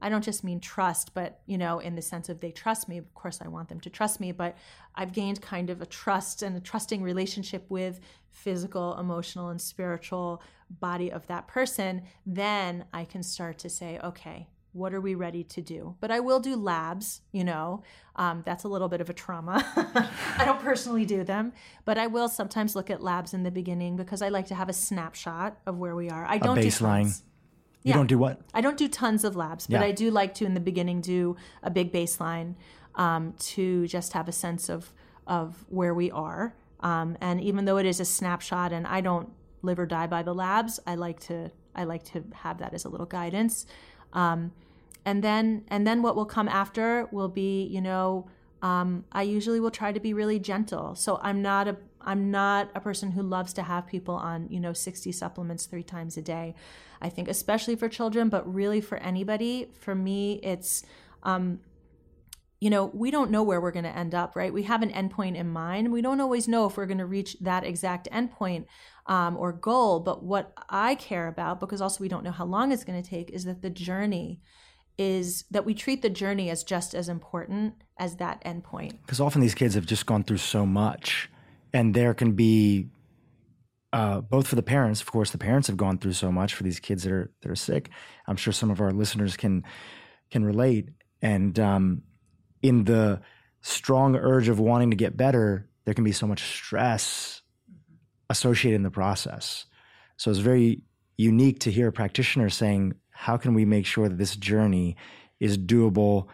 I don't just mean trust, but you know, in the sense of they trust me. Of course, I want them to trust me, but I've gained kind of a trust and a trusting relationship with physical, emotional, and spiritual body of that person. Then I can start to say, okay, what are we ready to do? But I will do labs, you know, um, that's a little bit of a trauma. I don't personally do them, but I will sometimes look at labs in the beginning because I like to have a snapshot of where we are. I don't a baseline. do you yeah. don't do what? I don't do tons of labs, but yeah. I do like to in the beginning do a big baseline um, to just have a sense of of where we are. Um, and even though it is a snapshot, and I don't live or die by the labs, I like to I like to have that as a little guidance. Um, and then and then what will come after will be you know um, I usually will try to be really gentle. So I'm not a I'm not a person who loves to have people on, you know, 60 supplements three times a day. I think, especially for children, but really for anybody, for me, it's, um, you know, we don't know where we're going to end up, right? We have an endpoint in mind. We don't always know if we're going to reach that exact endpoint um, or goal. But what I care about, because also we don't know how long it's going to take, is that the journey is that we treat the journey as just as important as that endpoint. Because often these kids have just gone through so much, and there can be uh, both for the parents, of course, the parents have gone through so much for these kids that are that are sick. I'm sure some of our listeners can can relate. And um, in the strong urge of wanting to get better, there can be so much stress associated in the process. So it's very unique to hear a practitioner saying, "How can we make sure that this journey is doable?"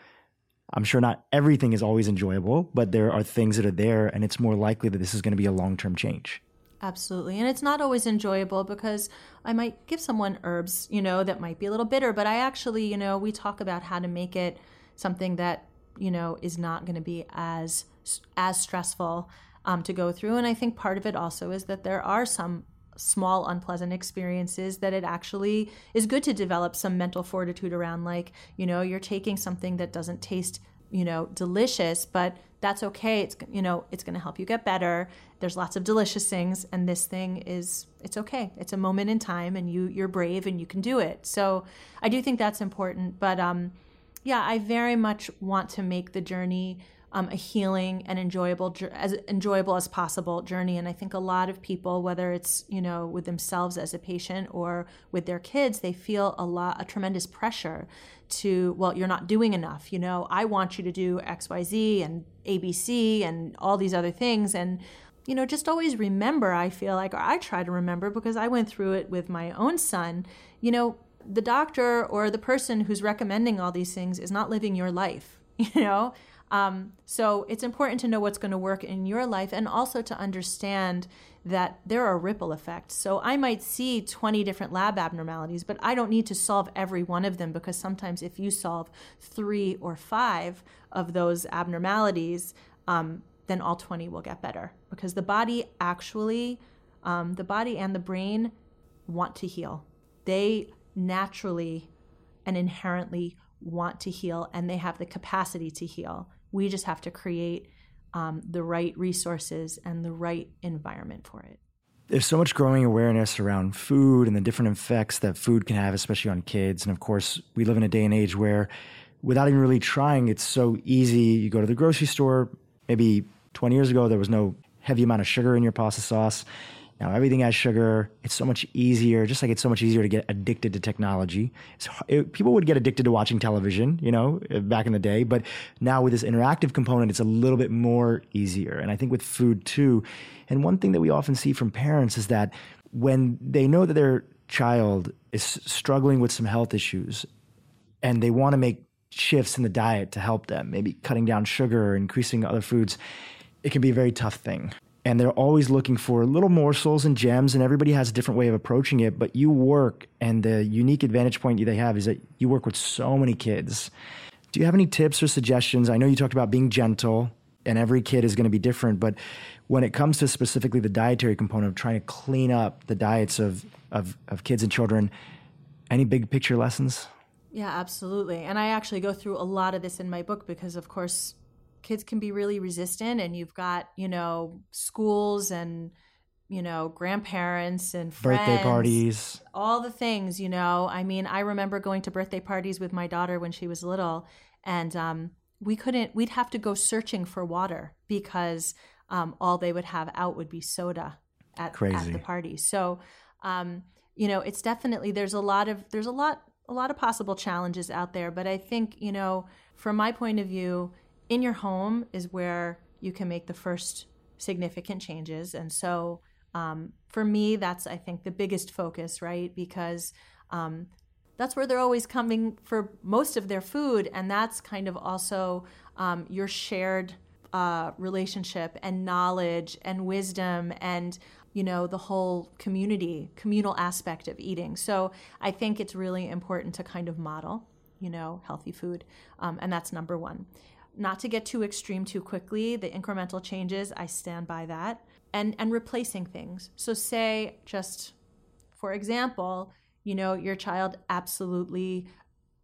I'm sure not everything is always enjoyable, but there are things that are there, and it's more likely that this is going to be a long term change. Absolutely. And it's not always enjoyable because I might give someone herbs, you know, that might be a little bitter, but I actually, you know, we talk about how to make it something that, you know, is not going to be as as stressful um, to go through. And I think part of it also is that there are some small unpleasant experiences that it actually is good to develop some mental fortitude around like you know you're taking something that doesn't taste you know delicious but that's okay. It's you know it's going to help you get better. There's lots of delicious things and this thing is it's okay. It's a moment in time and you you're brave and you can do it. So i do think that's important but um yeah i very much want to make the journey um, a healing and enjoyable as enjoyable as possible journey. And i think a lot of people whether it's you know with themselves as a patient or with their kids they feel a lot a tremendous pressure to well you're not doing enough. You know i want you to do xyz and abc and all these other things. And you know just always remember i feel like or i try to remember because i went through it with my own son you know the doctor or the person who's recommending all these things is not living your life you know um, so it's important to know what's going to work in your life and also to understand that there are ripple effects. So I might see 20 different lab abnormalities, but I don't need to solve every one of them because sometimes if you solve three or five of those abnormalities, um, then all 20 will get better because the body actually, um, the body and the brain want to heal. They naturally and inherently want to heal and they have the capacity to heal. We just have to create um, the right resources and the right environment for it. There's so much growing awareness around food and the different effects that food can have, especially on kids. And of course, we live in a day and age where, without even really trying, it's so easy. You go to the grocery store, maybe 20 years ago, there was no heavy amount of sugar in your pasta sauce. Now everything has sugar. It's so much easier, just like it's so much easier to get addicted to technology. It, people would get addicted to watching television, you know, uh, back in the day. But now with this interactive component, it's a little bit more easier. And I think with food too. And one thing that we often see from parents is that when they know that their child is struggling with some health issues and they want to make shifts in the diet to help them, maybe cutting down sugar or increasing other foods, it can be a very tough thing and they're always looking for little morsels and gems and everybody has a different way of approaching it but you work and the unique advantage point they have is that you work with so many kids. Do you have any tips or suggestions? I know you talked about being gentle and every kid is going to be different but when it comes to specifically the dietary component of trying to clean up the diets of, of, of kids and children any big picture lessons? Yeah absolutely and i actually go through a lot of this in my book because of course kids can be really resistant and you've got you know schools and you know grandparents and friends, birthday parties. all the things you know. I mean i remember going to birthday parties with my daughter when she was little and um, we couldn't we'd have to go searching for water because um, all they would have out would be soda at, at the party. So um, you know it's definitely there's a lot of there's a lot a lot of possible challenges out there but i think you know from my point of view in your home is where you can make the first significant changes. And so um, for me, that's, I think, the biggest focus, right? Because um, that's where they're always coming for most of their food. And that's kind of also um, your shared uh, relationship and knowledge and wisdom and you know the whole community communal aspect of eating so i think it's really important to kind of model you know healthy food um, and that's number one not to get too extreme too quickly. The incremental changes, I stand by that. And and replacing things. So say just for example, you know, your child absolutely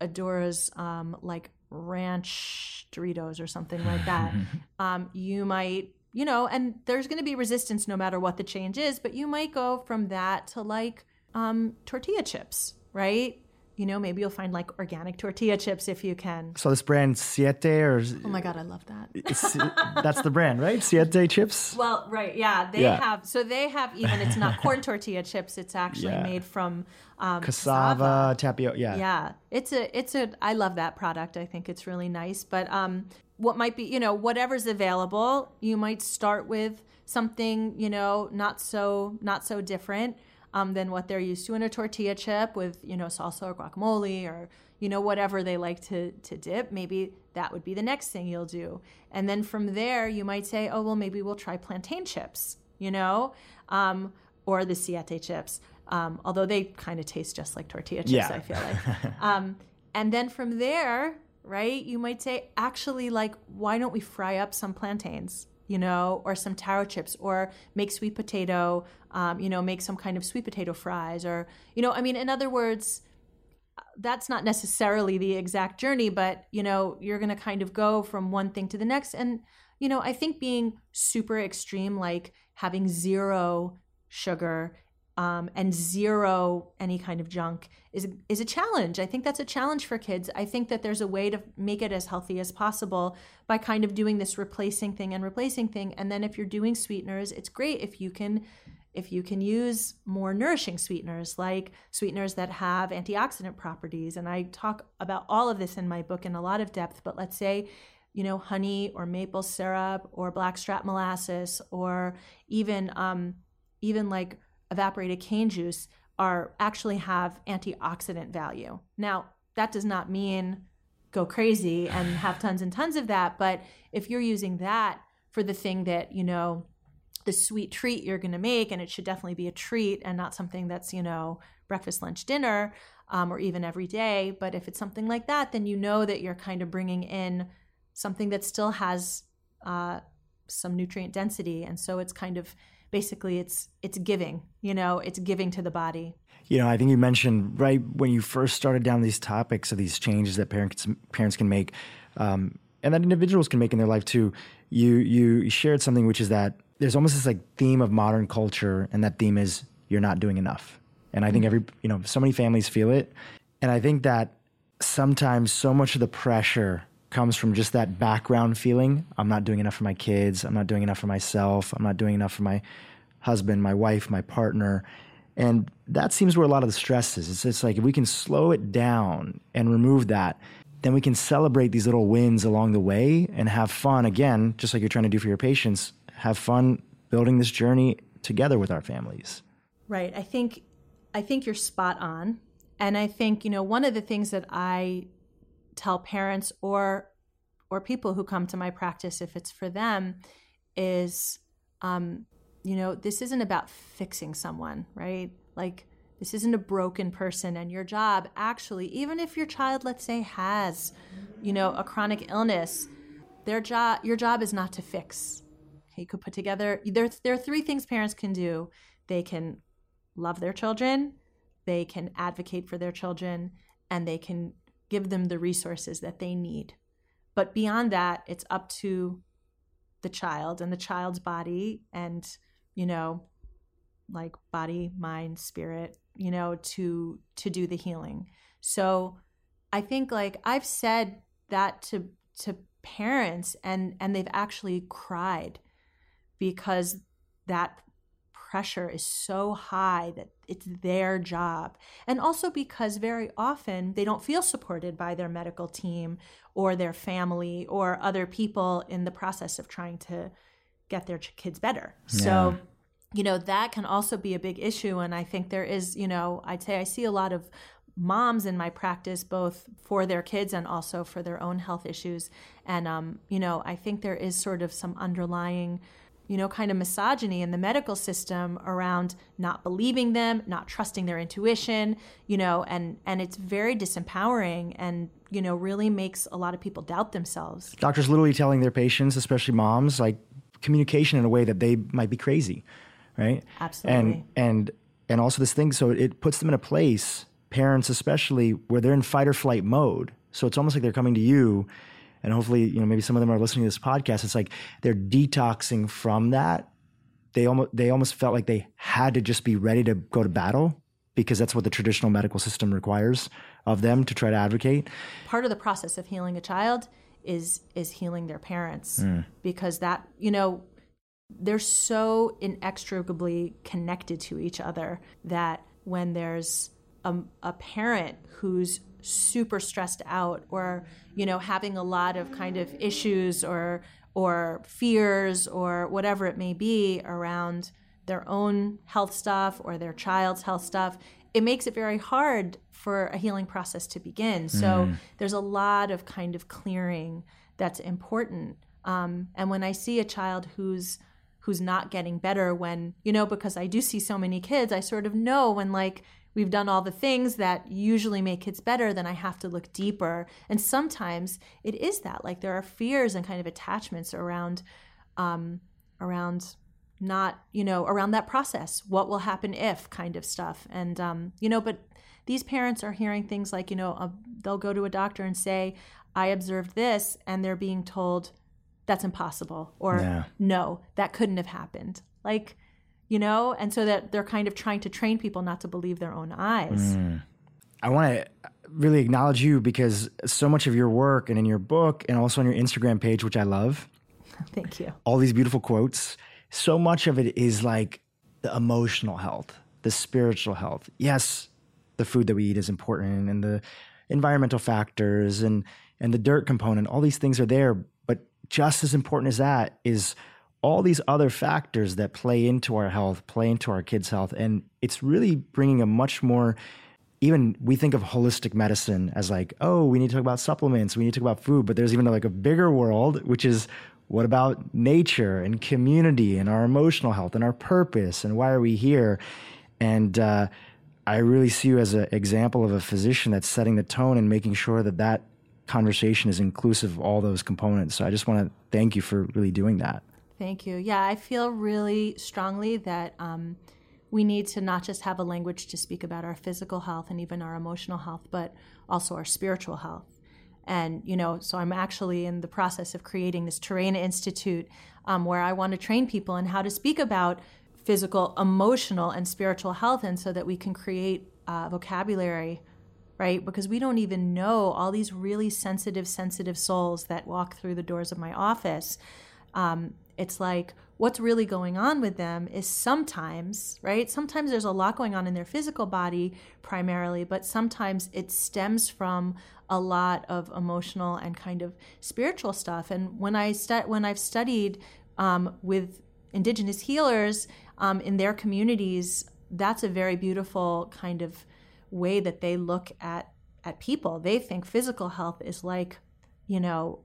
adores um, like ranch Doritos or something like that. um, you might, you know, and there's going to be resistance no matter what the change is, but you might go from that to like um, tortilla chips, right? You know, maybe you'll find like organic tortilla chips if you can. So this brand Siete or Oh my god, I love that. that's the brand, right? Siete chips? Well, right, yeah. They yeah. have so they have even it's not corn tortilla chips, it's actually yeah. made from um, cassava, cassava, tapioca, yeah. Yeah. It's a it's a I love that product. I think it's really nice, but um what might be, you know, whatever's available, you might start with something, you know, not so not so different um, than what they're used to in a tortilla chip with you know salsa or guacamole or you know whatever they like to to dip. Maybe that would be the next thing you'll do. And then from there you might say oh well maybe we'll try plantain chips you know um, or the siete chips um, although they kind of taste just like tortilla chips yeah. i feel like. Um, and then from there right you might say actually like why don't we fry up some plantains you know, or some taro chips, or make sweet potato, um, you know, make some kind of sweet potato fries, or, you know, I mean, in other words, that's not necessarily the exact journey, but, you know, you're going to kind of go from one thing to the next. And, you know, I think being super extreme, like having zero sugar um, and zero any kind of junk is is a challenge. I think that's a challenge for kids. I think that there's a way to make it as healthy as possible by kind of doing this replacing thing and replacing thing. And then if you're doing sweeteners, it's great if you can if you can use more nourishing sweeteners like sweeteners that have antioxidant properties. And I talk about all of this in my book in a lot of depth. But let's say you know, honey or maple syrup or blackstrap molasses or even um, even like evaporated cane juice are actually have antioxidant value. Now, that does not mean go crazy and have tons and tons of that, but if you're using that for the thing that, you know, the sweet treat you're going to make, and it should definitely be a treat and not something that's, you know, breakfast, lunch, dinner, um, or even every day. But if it's something like that, then you know that you're kind of bringing in something that still has uh, some nutrient density and so it's kind of basically it's it's giving you know it's giving to the body. You know i think you mentioned right when you first started down these topics of these changes that parents parents can make um, and that individuals can make in their life too you you shared something which is that there's almost this like theme of modern culture and that theme is you're not doing enough. And i think every you know so many families feel it. And i think that sometimes so much of the pressure comes from just that background feeling I'm not doing enough for my kids, I'm not doing enough for myself, I'm not doing enough for my husband, my wife, my partner. And that seems where a lot of the stress is. It's just like if we can slow it down and remove that, then we can celebrate these little wins along the way and have fun again, just like you're trying to do for your patients, have fun building this journey together with our families. Right. I think I think you're spot on. And I think, you know, one of the things that I tell parents or or people who come to my practice if it's for them is um, you know this isn't about fixing someone right? Like this isn't a broken person and your job. Actually even if your child let's say has you know a chronic illness their job your job is not to fix. Okay you could put together there, there are three things parents can do. They can love their children they can advocate for their children and they can give them the resources that they need. But beyond that, it's up to the child and the child's body and, you know, like body, mind, spirit, you know, to to do the healing. So I think like I've said that to to parents and and they've actually cried because that pressure is so high that it's their job. And also because very often they don't feel supported by their medical team or their family or other people in the process of trying to get their kids better. Yeah. So, you know, that can also be a big issue. And I think there is, you know, I'd say I see a lot of moms in my practice both for their kids and also for their own health issues and um, you know i think there is sort of some underlying you know, kind of misogyny in the medical system around not believing them, not trusting their intuition, you know, and and it's very disempowering and you know really makes a lot of people doubt themselves. Doctors literally telling their patients, especially moms, like communication in a way that they might be crazy, right? Absolutely. And and and also this thing, so it puts them in a place, parents especially, where they're in fight or flight mode. So it's almost like they're coming to you and hopefully you know maybe some of them are listening to this podcast. It's like they're detoxing from that. They almost they almost felt like they had to just be ready to go to battle because that's what the traditional medical system requires of them to try to advocate. Part of the process of healing a child is is healing their parents mm. because that you know they're so inextricably connected to each other that when there's a, a parent who's super stressed out or you know having a lot of kind of issues or or fears or whatever it may be around their own health stuff or their child's health stuff it makes it very hard for a healing process to begin so mm. there's a lot of kind of clearing that's important um, and when i see a child who's who's not getting better when you know because i do see so many kids i sort of know when like we've done all the things that usually make kids better, then I have to look deeper. And sometimes it is that like there are fears and kind of attachments around um, around not you know around that process what will happen if kind of stuff and um, you know but these parents are hearing things like you know uh, they'll go to a doctor and say i observed this and they're being told that's impossible or yeah. no that couldn't have happened like you know, and so that they're kind of trying to train people not to believe their own eyes. Mm. I want to really acknowledge you because so much of your work and in your book and also on your Instagram page, which I love. Thank you. All these beautiful quotes. So much of it is like the emotional health, the spiritual health. Yes, the food that we eat is important and the environmental factors and and the dirt component. All these things are there, but just as important as that is all these other factors that play into our health, play into our kids' health. And it's really bringing a much more, even we think of holistic medicine as like, oh, we need to talk about supplements, we need to talk about food, but there's even like a bigger world, which is what about nature and community and our emotional health and our purpose and why are we here? And, uh, I really see you as an example of a physician that's setting the tone and making sure that that conversation is inclusive of all those components. So I just want to thank you for really doing that. Thank you. Yeah, I feel really strongly that um, we need to not just have a language to speak about our physical health and even our emotional health, but also our spiritual health. And, you know, so I'm actually in the process of creating this Terrain Institute um, where I want to train people in how to speak about physical, emotional, and spiritual health, and so that we can create uh, vocabulary, right? Because we don't even know all these really sensitive, sensitive souls that walk through the doors of my office. Um, it's like what's really going on with them is sometimes, right? Sometimes there's a lot going on in their physical body primarily, but sometimes it stems from a lot of emotional and kind of spiritual stuff. And when I stu- when I've studied um, with indigenous healers um, in their communities, that's a very beautiful kind of way that they look at at people. They think physical health is like, you know,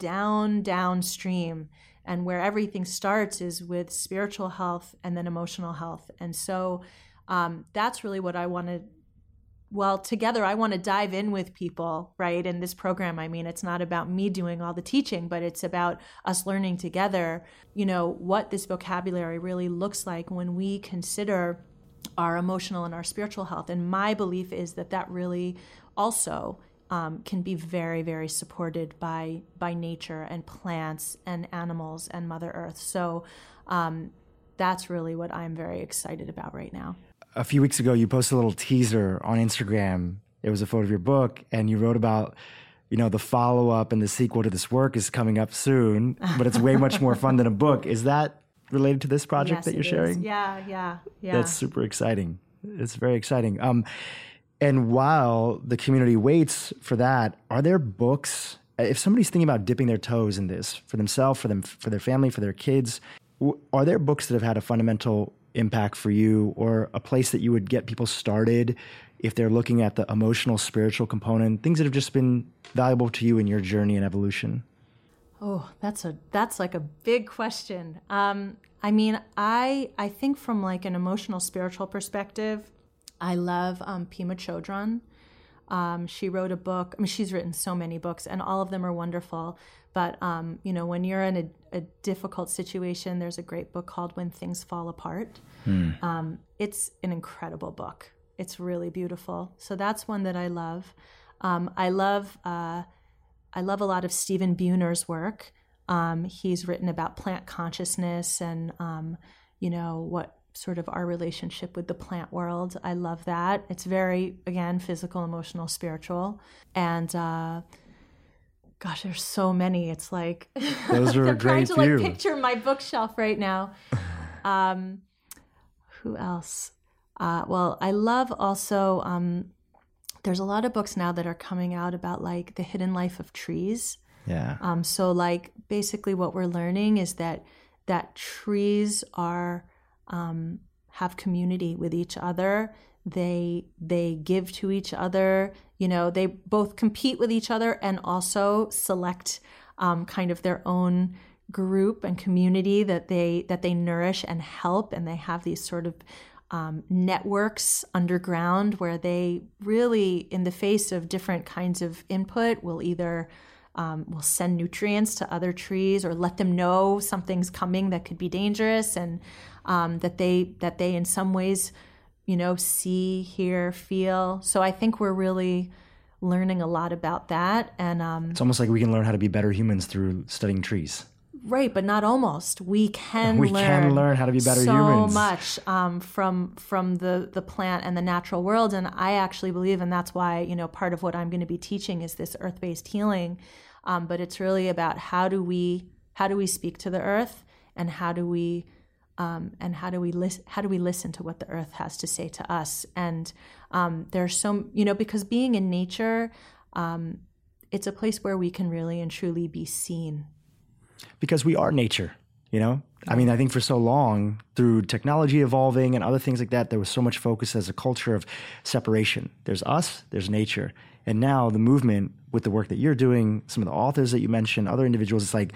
down downstream and where everything starts is with spiritual health and then emotional health. And so um, that's really what i want to well together i want to dive in with people right in this program. I mean it's not about me doing all the teaching but it's about us learning together you know what this vocabulary really looks like when we consider our emotional and our spiritual health. And my belief is that that really also um, can be very, very supported by by nature and plants and animals and Mother Earth. So um, that's really what I'm very excited about right now. A few weeks ago, you posted a little teaser on Instagram. It was a photo of your book, and you wrote about you know the follow up and the sequel to this work is coming up soon, but it's way much more fun than a book. Is that related to this project yes, that you're sharing? Is. Yeah, yeah, yeah. That's super exciting. It's very exciting. Um, and while the community waits for that, are there books? If somebody's thinking about dipping their toes in this for themselves, for them, for their family, for their kids, are there books that have had a fundamental impact for you, or a place that you would get people started if they're looking at the emotional, spiritual component, things that have just been valuable to you in your journey and evolution? Oh, that's a that's like a big question. Um, I mean, I I think from like an emotional, spiritual perspective, I love um, Pema Chodron. Um, she wrote a book. I mean, she's written so many books, and all of them are wonderful. But um, you know, when you're in a, a, difficult situation, there's a great book called "When Things Fall Apart." Hmm. Um, it's an incredible book. It's really beautiful. So that's one that I love. Um, I love. Uh, I love a lot of Stephen Buhner's work. Um, he's written about plant consciousness and you know what sort of our relationship with the plant world. I love that. It's very, again, physical, emotional, spiritual. And, uh, gosh, there's so many. It's like, those are I'm great trying to like picture my bookshelf right now. Um, who else? Uh, well, I love also, um, there's a lot of books now that are coming out about like the hidden life of trees. Yeah. Um, so like basically what we're learning is that that trees are um, have community with each other. They they give to each other. You know, they both compete with each other and also select um, kind of their own group and community that they that they nourish and help. And they have these sort of um, networks underground where they really, in the face of different kinds of input, will either um, will send nutrients to other trees or let them know something's coming that could be dangerous and um, that they that they in some ways you know see hear feel. So i think we're really learning a lot about that. And um, it's almost like we can learn how to be better humans through studying trees. Right but not almost. We can we learn can learn how to be better so humans. so much um, from from the the plant and the natural world. And i actually believe and that's why you know part of what i'm going to be teaching is this earth-based healing. Um, but it's really about how do we how do we speak to the earth and how do we um, and how do we listen how do we listen to what the earth has to say to us? And um, there's so you know because being in nature um, it's a place where we can really and truly be seen. Because we are nature you know? I mean i think for so long through technology evolving and other things like that there was so much focus as a culture of separation. There's us there's nature. And now the movement with the work that you're doing some of the authors that you mentioned other individuals it's like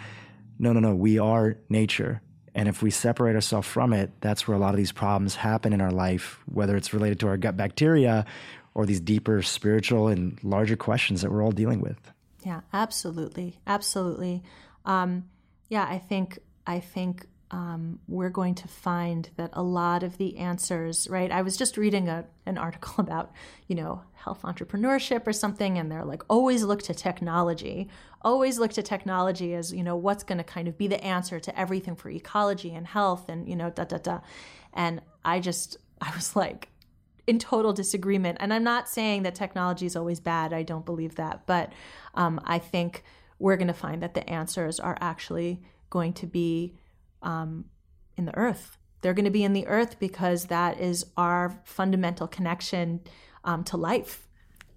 no no no we are nature and if we separate ourselves from it, that's where a lot of these problems happen in our life, whether it's related to our gut bacteria or these deeper spiritual and larger questions that we're all dealing with. Yeah, absolutely. Absolutely. Um, yeah, I think I think um, we're going to find that a lot of the answers, right? I was just reading a, an article about, you know, health entrepreneurship or something, and they're like, always look to technology. Always look to technology as, you know, what's going to kind of be the answer to everything for ecology and health and, you know, da da da. And I just, I was like, in total disagreement. And I'm not saying that technology is always bad. I don't believe that. But um, I think we're going to find that the answers are actually going to be um, in the earth. They're going to be in the earth because that is our fundamental connection um, to life.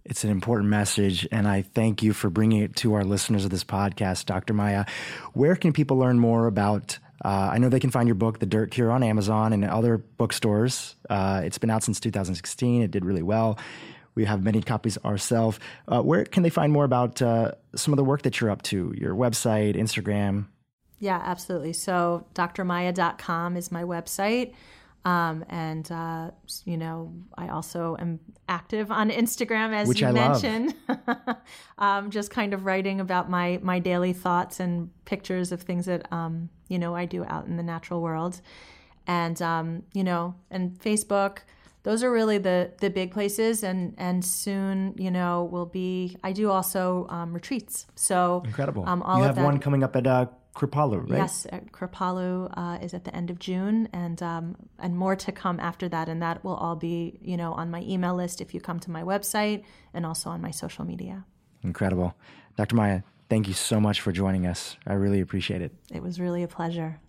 It's an important message, and I thank you for bringing it to our listeners of this podcast, Dr. Maya. Where can people learn more about? Uh, I know they can find your book, The Dirt Cure, on Amazon and other bookstores. Uh, it's been out since 2016. It did really well. We have many copies ourselves. Uh, where can they find more about uh, some of the work that you're up to? Your website, Instagram? Yeah, absolutely. So drmaya.com is my website. Um, and, uh, you know, I also am active on Instagram, as Which you I mentioned. um, just kind of writing about my, my daily thoughts and pictures of things that, um, you know, I do out in the natural world. And, um, you know, and Facebook, those are really the, the big places. And, and soon, you know, will be, I do also um, retreats. So incredible. Um, all you have one coming up at uh, Kripalu, right? Yes, Kripalu uh, is at the end of June, and um, and more to come after that, and that will all be you know on my email list if you come to my website, and also on my social media. Incredible, Dr. Maya. Thank you so much for joining us. I really appreciate it. It was really a pleasure.